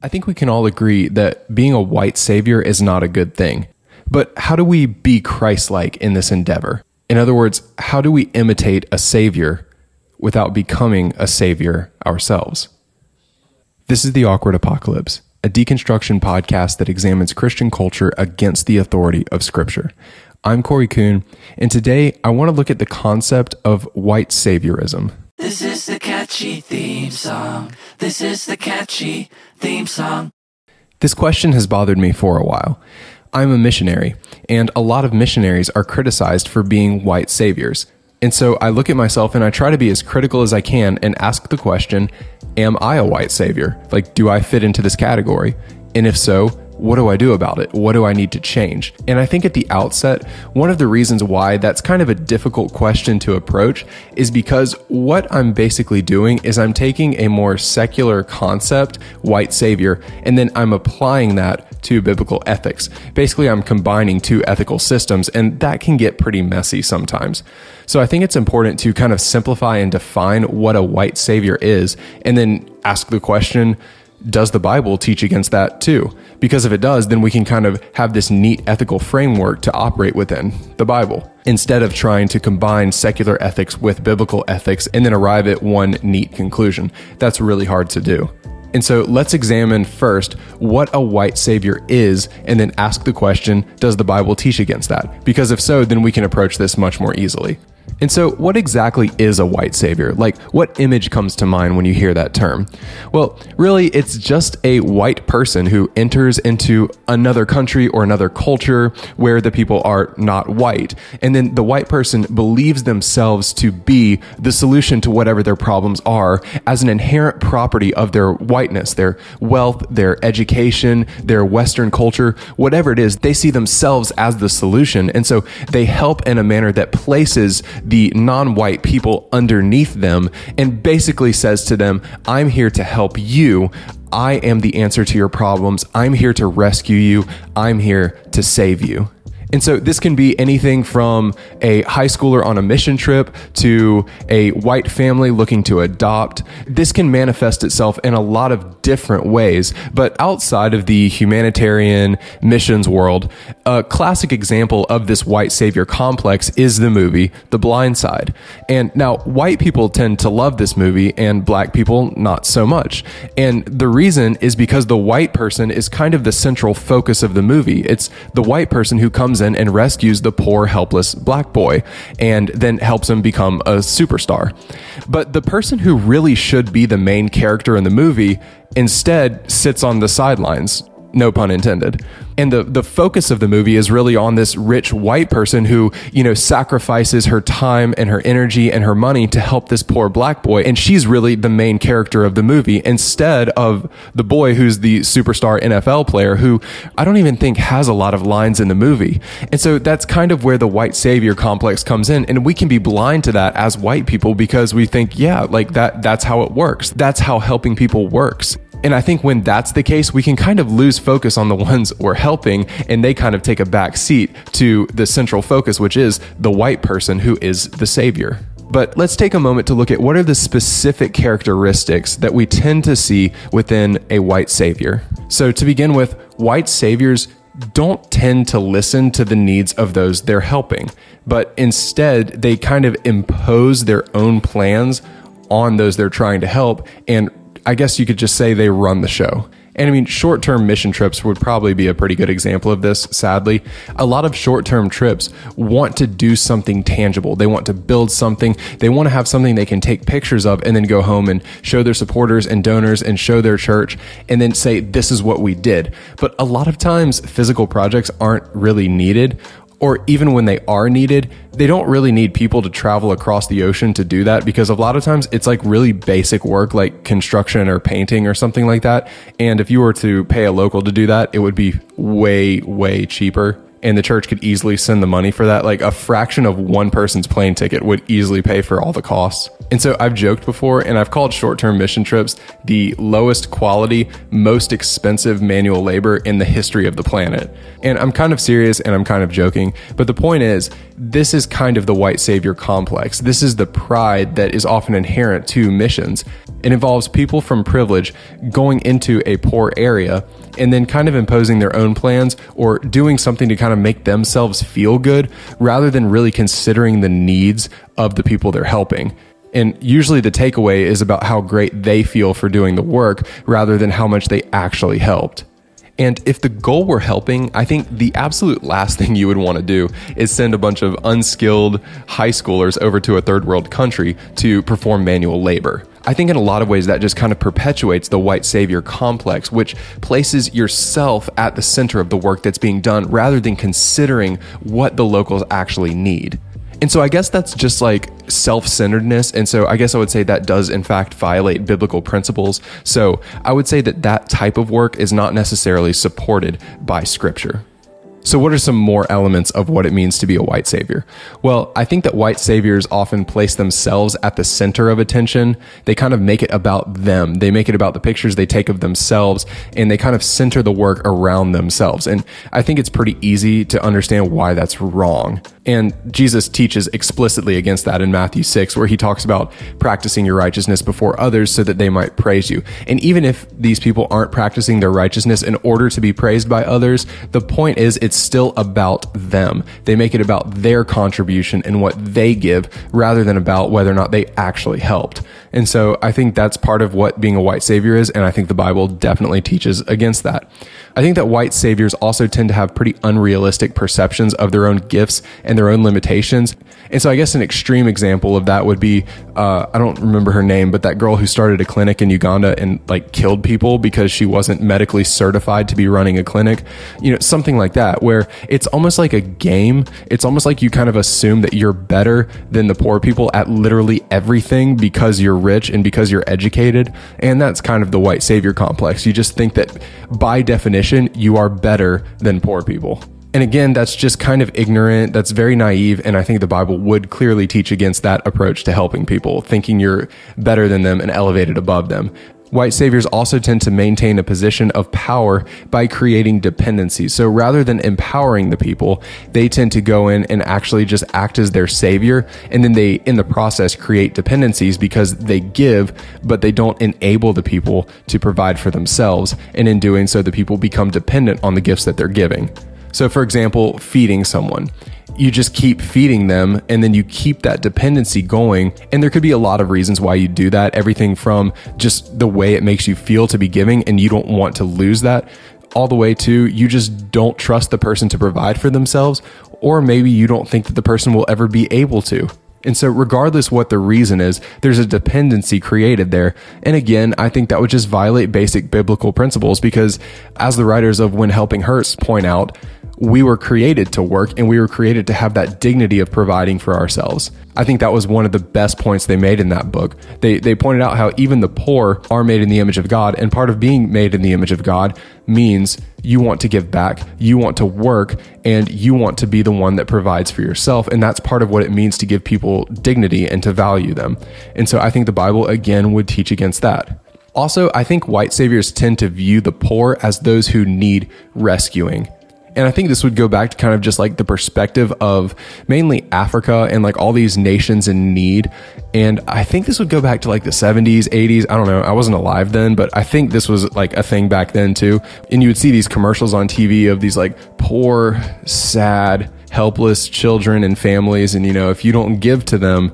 I think we can all agree that being a white savior is not a good thing. But how do we be Christ like in this endeavor? In other words, how do we imitate a savior without becoming a savior ourselves? This is The Awkward Apocalypse, a deconstruction podcast that examines Christian culture against the authority of Scripture. I'm Corey Kuhn, and today I want to look at the concept of white saviorism. This is the catchy theme song. This is the catchy theme song. This question has bothered me for a while. I'm a missionary, and a lot of missionaries are criticized for being white saviors. And so I look at myself and I try to be as critical as I can and ask the question Am I a white savior? Like, do I fit into this category? And if so, what do I do about it? What do I need to change? And I think at the outset, one of the reasons why that's kind of a difficult question to approach is because what I'm basically doing is I'm taking a more secular concept, white savior, and then I'm applying that to biblical ethics. Basically, I'm combining two ethical systems, and that can get pretty messy sometimes. So I think it's important to kind of simplify and define what a white savior is, and then ask the question, does the Bible teach against that too? Because if it does, then we can kind of have this neat ethical framework to operate within the Bible instead of trying to combine secular ethics with biblical ethics and then arrive at one neat conclusion. That's really hard to do. And so let's examine first what a white savior is and then ask the question Does the Bible teach against that? Because if so, then we can approach this much more easily. And so, what exactly is a white savior? Like, what image comes to mind when you hear that term? Well, really, it's just a white person who enters into another country or another culture where the people are not white. And then the white person believes themselves to be the solution to whatever their problems are as an inherent property of their whiteness, their wealth, their education, their Western culture, whatever it is, they see themselves as the solution. And so they help in a manner that places the non white people underneath them and basically says to them, I'm here to help you. I am the answer to your problems. I'm here to rescue you. I'm here to save you. And so this can be anything from a high schooler on a mission trip to a white family looking to adopt. This can manifest itself in a lot of different ways. But outside of the humanitarian missions world, a classic example of this white savior complex is the movie The Blind Side. And now white people tend to love this movie and black people not so much. And the reason is because the white person is kind of the central focus of the movie. It's the white person who comes in and rescues the poor, helpless black boy and then helps him become a superstar. But the person who really should be the main character in the movie instead sits on the sidelines no pun intended. And the, the focus of the movie is really on this rich white person who, you know, sacrifices her time and her energy and her money to help this poor black boy. And she's really the main character of the movie instead of the boy who's the superstar NFL player who I don't even think has a lot of lines in the movie. And so that's kind of where the white savior complex comes in. And we can be blind to that as white people because we think, yeah, like that, that's how it works. That's how helping people works. And I think when that's the case, we can kind of lose focus on the ones we're helping, and they kind of take a back seat to the central focus, which is the white person who is the savior. But let's take a moment to look at what are the specific characteristics that we tend to see within a white savior. So, to begin with, white saviors don't tend to listen to the needs of those they're helping, but instead they kind of impose their own plans on those they're trying to help and I guess you could just say they run the show. And I mean, short term mission trips would probably be a pretty good example of this, sadly. A lot of short term trips want to do something tangible. They want to build something. They want to have something they can take pictures of and then go home and show their supporters and donors and show their church and then say, this is what we did. But a lot of times, physical projects aren't really needed or even when they are needed, they don't really need people to travel across the ocean to do that because a lot of times it's like really basic work like construction or painting or something like that. And if you were to pay a local to do that, it would be way, way cheaper and the church could easily send the money for that. Like a fraction of one person's plane ticket would easily pay for all the costs. And so I've joked before and I've called short term mission trips the lowest quality, most expensive manual labor in the history of the planet. And I'm kind of serious and I'm kind of joking, but the point is, this is kind of the white savior complex. This is the pride that is often inherent to missions. It involves people from privilege going into a poor area and then kind of imposing their own plans or doing something to kind of make themselves feel good rather than really considering the needs of the people they're helping. And usually the takeaway is about how great they feel for doing the work rather than how much they actually helped. And if the goal were helping, I think the absolute last thing you would want to do is send a bunch of unskilled high schoolers over to a third world country to perform manual labor. I think in a lot of ways that just kind of perpetuates the white savior complex, which places yourself at the center of the work that's being done rather than considering what the locals actually need. And so I guess that's just like self centeredness. And so I guess I would say that does, in fact, violate biblical principles. So I would say that that type of work is not necessarily supported by scripture. So, what are some more elements of what it means to be a white savior? Well, I think that white saviors often place themselves at the center of attention. They kind of make it about them. They make it about the pictures they take of themselves, and they kind of center the work around themselves. And I think it's pretty easy to understand why that's wrong. And Jesus teaches explicitly against that in Matthew 6, where he talks about practicing your righteousness before others so that they might praise you. And even if these people aren't practicing their righteousness in order to be praised by others, the point is it's still about them. They make it about their contribution and what they give rather than about whether or not they actually helped. And so I think that's part of what being a white savior is. And I think the Bible definitely teaches against that. I think that white saviors also tend to have pretty unrealistic perceptions of their own gifts and their own limitations. And so I guess an extreme example of that would be uh, I don't remember her name, but that girl who started a clinic in Uganda and like killed people because she wasn't medically certified to be running a clinic. You know, something like that, where it's almost like a game. It's almost like you kind of assume that you're better than the poor people at literally everything because you're rich and because you're educated. And that's kind of the white savior complex. You just think that by definition, you are better than poor people. And again, that's just kind of ignorant. That's very naive. And I think the Bible would clearly teach against that approach to helping people, thinking you're better than them and elevated above them. White saviors also tend to maintain a position of power by creating dependency. So rather than empowering the people, they tend to go in and actually just act as their savior. And then they, in the process, create dependencies because they give, but they don't enable the people to provide for themselves. And in doing so, the people become dependent on the gifts that they're giving. So, for example, feeding someone. You just keep feeding them and then you keep that dependency going. And there could be a lot of reasons why you do that. Everything from just the way it makes you feel to be giving and you don't want to lose that, all the way to you just don't trust the person to provide for themselves, or maybe you don't think that the person will ever be able to. And so, regardless what the reason is, there's a dependency created there. And again, I think that would just violate basic biblical principles because, as the writers of When Helping Hurts point out, we were created to work and we were created to have that dignity of providing for ourselves. I think that was one of the best points they made in that book. They, they pointed out how even the poor are made in the image of God, and part of being made in the image of God means you want to give back, you want to work, and you want to be the one that provides for yourself. And that's part of what it means to give people dignity and to value them. And so I think the Bible, again, would teach against that. Also, I think white saviors tend to view the poor as those who need rescuing. And I think this would go back to kind of just like the perspective of mainly Africa and like all these nations in need. And I think this would go back to like the 70s, 80s. I don't know. I wasn't alive then, but I think this was like a thing back then too. And you would see these commercials on TV of these like poor, sad, helpless children and families. And, you know, if you don't give to them,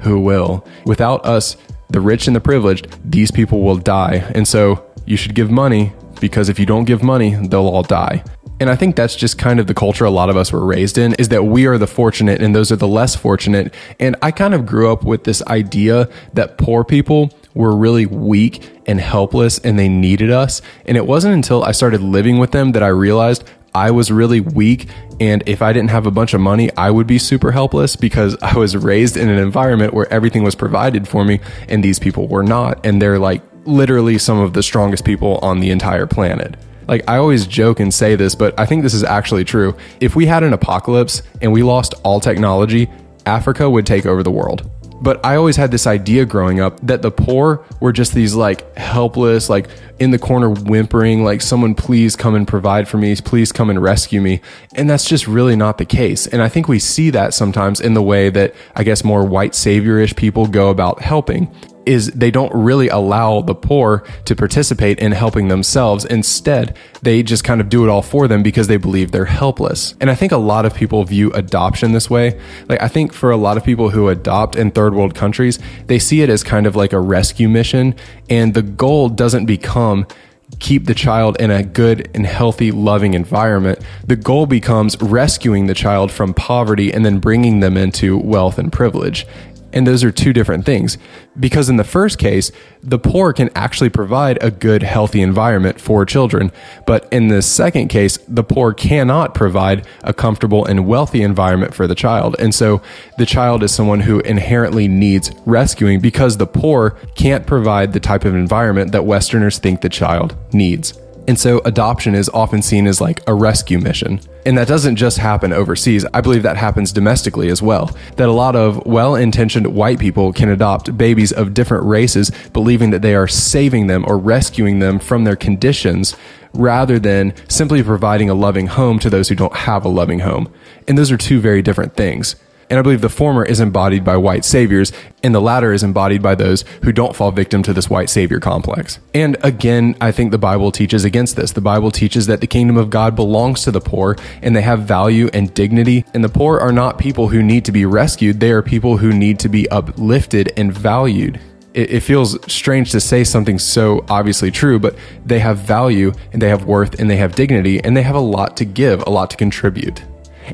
who will? Without us, the rich and the privileged, these people will die. And so you should give money because if you don't give money, they'll all die. And I think that's just kind of the culture a lot of us were raised in is that we are the fortunate and those are the less fortunate. And I kind of grew up with this idea that poor people were really weak and helpless and they needed us. And it wasn't until I started living with them that I realized I was really weak. And if I didn't have a bunch of money, I would be super helpless because I was raised in an environment where everything was provided for me and these people were not. And they're like literally some of the strongest people on the entire planet. Like, I always joke and say this, but I think this is actually true. If we had an apocalypse and we lost all technology, Africa would take over the world. But I always had this idea growing up that the poor were just these like helpless, like in the corner whimpering, like someone please come and provide for me, please come and rescue me. And that's just really not the case. And I think we see that sometimes in the way that I guess more white saviorish people go about helping is they don't really allow the poor to participate in helping themselves. Instead, they just kind of do it all for them because they believe they're helpless. And I think a lot of people view adoption this way. Like, I think for a lot of people who adopt in third world countries, they see it as kind of like a rescue mission. And the goal doesn't become keep the child in a good and healthy, loving environment, the goal becomes rescuing the child from poverty and then bringing them into wealth and privilege. And those are two different things. Because in the first case, the poor can actually provide a good, healthy environment for children. But in the second case, the poor cannot provide a comfortable and wealthy environment for the child. And so the child is someone who inherently needs rescuing because the poor can't provide the type of environment that Westerners think the child needs. And so adoption is often seen as like a rescue mission. And that doesn't just happen overseas. I believe that happens domestically as well. That a lot of well intentioned white people can adopt babies of different races, believing that they are saving them or rescuing them from their conditions rather than simply providing a loving home to those who don't have a loving home. And those are two very different things. And I believe the former is embodied by white saviors, and the latter is embodied by those who don't fall victim to this white savior complex. And again, I think the Bible teaches against this. The Bible teaches that the kingdom of God belongs to the poor, and they have value and dignity. And the poor are not people who need to be rescued, they are people who need to be uplifted and valued it, feels strange to say something so obviously true, but they have value and they have worth and they have dignity and they have a lot to give, a lot to contribute.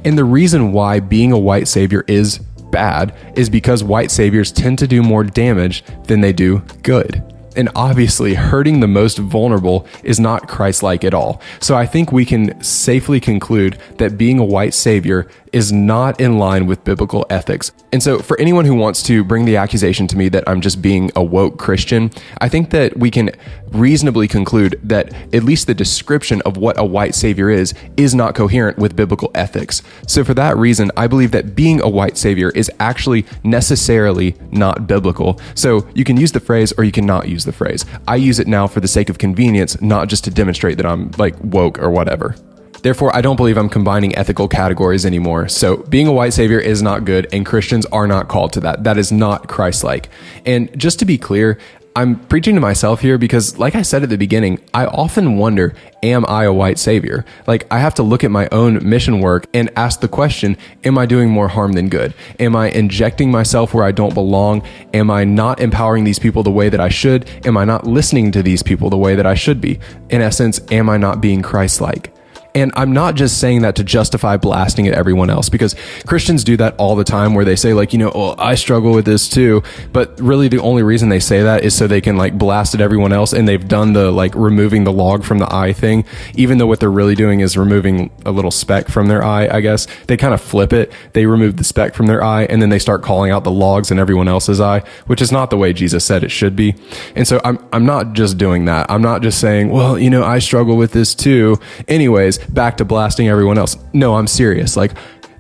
And the reason why being a white savior is bad is because white saviors tend to do more damage than they do good. And obviously, hurting the most vulnerable is not Christ like at all. So I think we can safely conclude that being a white savior is not in line with biblical ethics. And so, for anyone who wants to bring the accusation to me that I'm just being a woke Christian, I think that we can reasonably conclude that at least the description of what a white savior is is not coherent with biblical ethics. So, for that reason, I believe that being a white savior is actually necessarily not biblical. So, you can use the phrase or you cannot use the phrase. I use it now for the sake of convenience, not just to demonstrate that I'm like woke or whatever. Therefore, I don't believe I'm combining ethical categories anymore. So, being a white savior is not good, and Christians are not called to that. That is not Christ like. And just to be clear, I'm preaching to myself here because, like I said at the beginning, I often wonder, am I a white savior? Like, I have to look at my own mission work and ask the question, am I doing more harm than good? Am I injecting myself where I don't belong? Am I not empowering these people the way that I should? Am I not listening to these people the way that I should be? In essence, am I not being Christ like? And I'm not just saying that to justify blasting at everyone else because Christians do that all the time where they say like, you know, oh, I struggle with this too. But really the only reason they say that is so they can like blast at everyone else and they've done the like removing the log from the eye thing, even though what they're really doing is removing a little speck from their eye, I guess. They kind of flip it. They remove the speck from their eye and then they start calling out the logs in everyone else's eye, which is not the way Jesus said it should be. And so I'm I'm not just doing that. I'm not just saying, well, you know, I struggle with this too. Anyways, back to blasting everyone else. No, I'm serious. Like,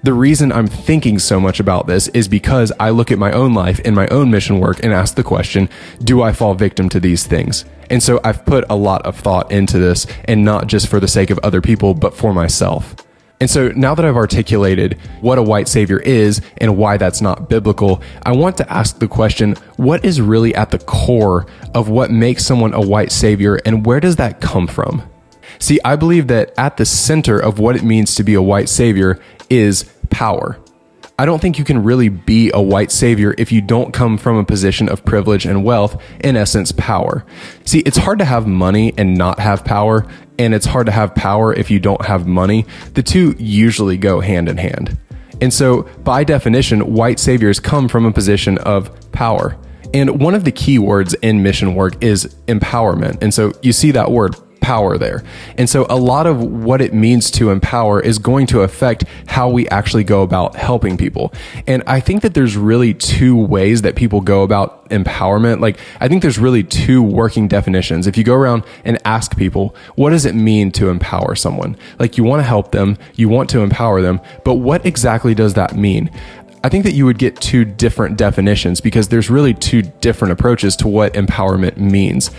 the reason I'm thinking so much about this is because I look at my own life and my own mission work and ask the question, do I fall victim to these things? And so I've put a lot of thought into this and not just for the sake of other people, but for myself. And so now that I've articulated what a white savior is and why that's not biblical, I want to ask the question, what is really at the core of what makes someone a white savior and where does that come from? See, I believe that at the center of what it means to be a white savior is power. I don't think you can really be a white savior if you don't come from a position of privilege and wealth, in essence, power. See, it's hard to have money and not have power, and it's hard to have power if you don't have money. The two usually go hand in hand. And so, by definition, white saviors come from a position of power. And one of the key words in mission work is empowerment. And so you see that word power there. And so a lot of what it means to empower is going to affect how we actually go about helping people. And I think that there's really two ways that people go about empowerment. Like, I think there's really two working definitions. If you go around and ask people, what does it mean to empower someone? Like, you want to help them, you want to empower them, but what exactly does that mean? I think that you would get two different definitions because there's really two different approaches to what empowerment means.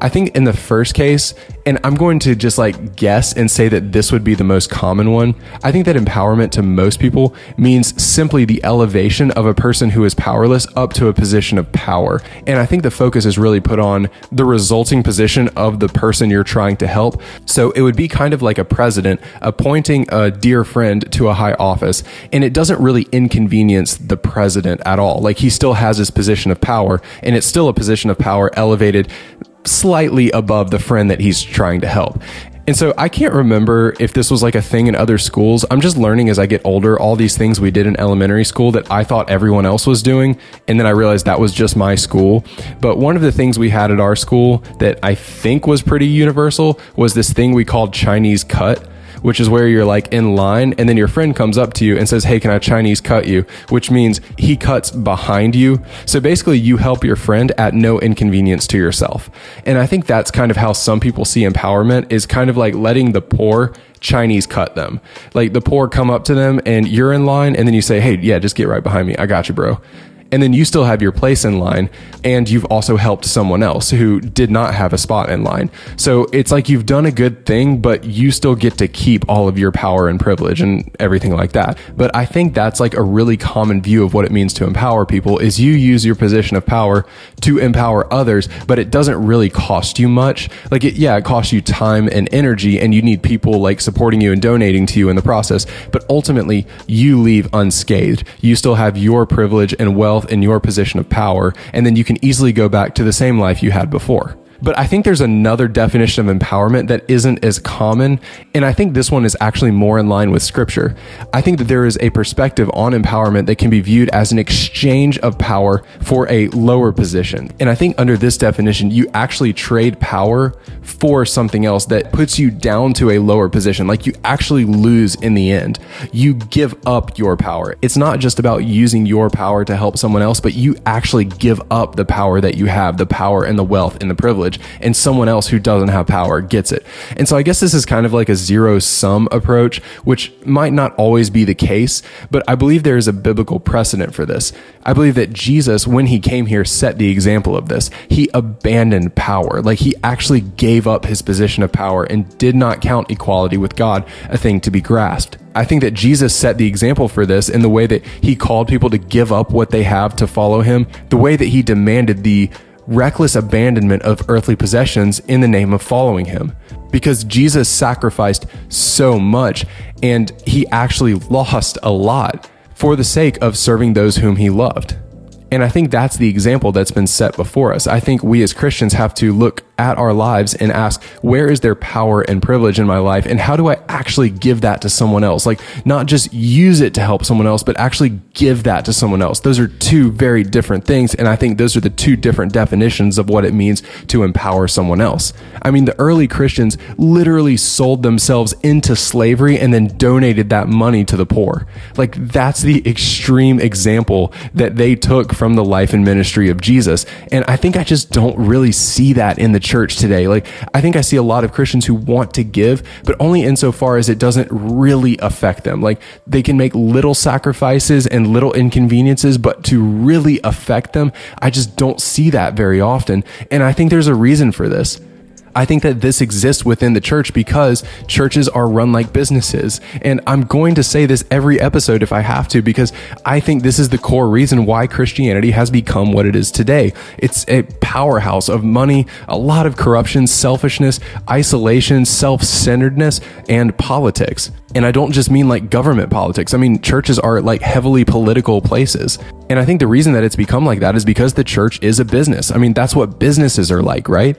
I think in the first case, and I'm going to just like guess and say that this would be the most common one. I think that empowerment to most people means simply the elevation of a person who is powerless up to a position of power. And I think the focus is really put on the resulting position of the person you're trying to help. So it would be kind of like a president appointing a dear friend to a high office, and it doesn't really inconvenience the president at all. Like he still has his position of power, and it's still a position of power elevated slightly above the friend that he's trying to help. And so I can't remember if this was like a thing in other schools. I'm just learning as I get older all these things we did in elementary school that I thought everyone else was doing. And then I realized that was just my school. But one of the things we had at our school that I think was pretty universal was this thing we called Chinese cut which is where you're like in line and then your friend comes up to you and says, Hey, can I Chinese cut you? Which means he cuts behind you. So basically, you help your friend at no inconvenience to yourself. And I think that's kind of how some people see empowerment is kind of like letting the poor Chinese cut them. Like the poor come up to them and you're in line and then you say, Hey, yeah, just get right behind me. I got you, bro and then you still have your place in line and you've also helped someone else who did not have a spot in line. So it's like you've done a good thing, but you still get to keep all of your power and privilege and everything like that. But I think that's like a really common view of what it means to empower people is you use your position of power to empower others, but it doesn't really cost you much. Like it, yeah, it costs you time and energy and you need people like supporting you and donating to you in the process. But ultimately you leave unscathed. You still have your privilege and wealth yourself in your position of power, and then you can easily go back to the same life you had before. But I think there's another definition of empowerment that isn't as common. And I think this one is actually more in line with scripture. I think that there is a perspective on empowerment that can be viewed as an exchange of power for a lower position. And I think under this definition, you actually trade power for something else that puts you down to a lower position. Like you actually lose in the end. You give up your power. It's not just about using your power to help someone else, but you actually give up the power that you have, the power and the wealth and the privilege privilege and someone else who doesn't have power gets it. And so I guess this is kind of like a zero sum approach, which might not always be the case, but I believe there is a biblical precedent for this. I believe that Jesus, when he came here, set the example of this. He abandoned power. Like he actually gave up his position of power and did not count equality with God a thing to be grasped. I think that Jesus set the example for this in the way that he called people to give up what they have to follow him, the way that he demanded the reckless abandonment of earthly possessions in the name of following him. Because Jesus sacrificed so much and he actually lost a lot for the sake of serving those whom he loved. And I think that's the example that's been set before us. I think we as Christians have to look at our lives and ask, where is their power and privilege in my life? And how do I actually give that to someone else? Like, not just use it to help someone else, but actually give that to someone else. Those are two very different things. And I think those are the two different definitions of what it means to empower someone else. I mean, the early Christians literally sold themselves into slavery and then donated that money to the poor. Like, that's the extreme example that they took from the life and ministry of Jesus. And I think I just don't really see that in the church today. Like, I think I see a lot of Christians who want to give, but only insofar as it doesn't really affect them. Like, they can make little sacrifices and little inconveniences, but to really affect them, I just don't see that very often. And I think there's a reason for this. I think that this exists within the church because churches are run like businesses. And I'm going to say this every episode if I have to, because I think this is the core reason why Christianity has become what it is today. It's a powerhouse of money, a lot of corruption, selfishness, isolation, self centeredness, and politics. And I don't just mean like government politics. I mean, churches are like heavily political places. And I think the reason that it's become like that is because the church is a business. I mean, that's what businesses are like, right?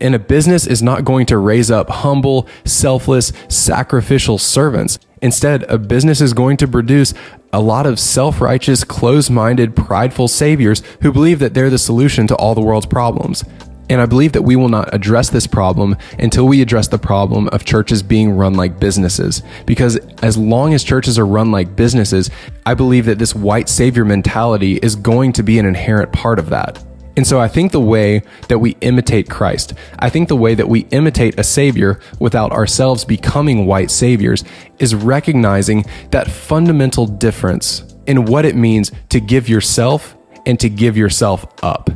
And a business is not going to raise up humble, selfless, sacrificial servants. Instead, a business is going to produce a lot of self righteous, close minded, prideful saviors who believe that they're the solution to all the world's problems. And I believe that we will not address this problem until we address the problem of churches being run like businesses. Because as long as churches are run like businesses, I believe that this white savior mentality is going to be an inherent part of that. And so I think the way that we imitate Christ, I think the way that we imitate a savior without ourselves becoming white saviors is recognizing that fundamental difference in what it means to give yourself and to give yourself up.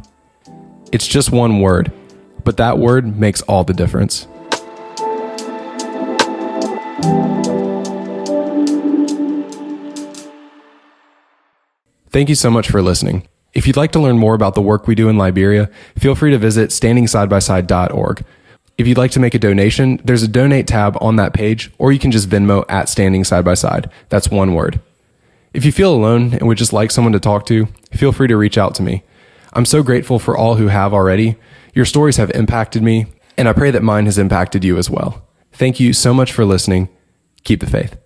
It's just one word, but that word makes all the difference. Thank you so much for listening. If you'd like to learn more about the work we do in Liberia, feel free to visit standingsidebyside.org. If you'd like to make a donation, there's a donate tab on that page, or you can just Venmo at Standing Side by Side. That's one word. If you feel alone and would just like someone to talk to, feel free to reach out to me. I'm so grateful for all who have already. Your stories have impacted me, and I pray that mine has impacted you as well. Thank you so much for listening. Keep the faith.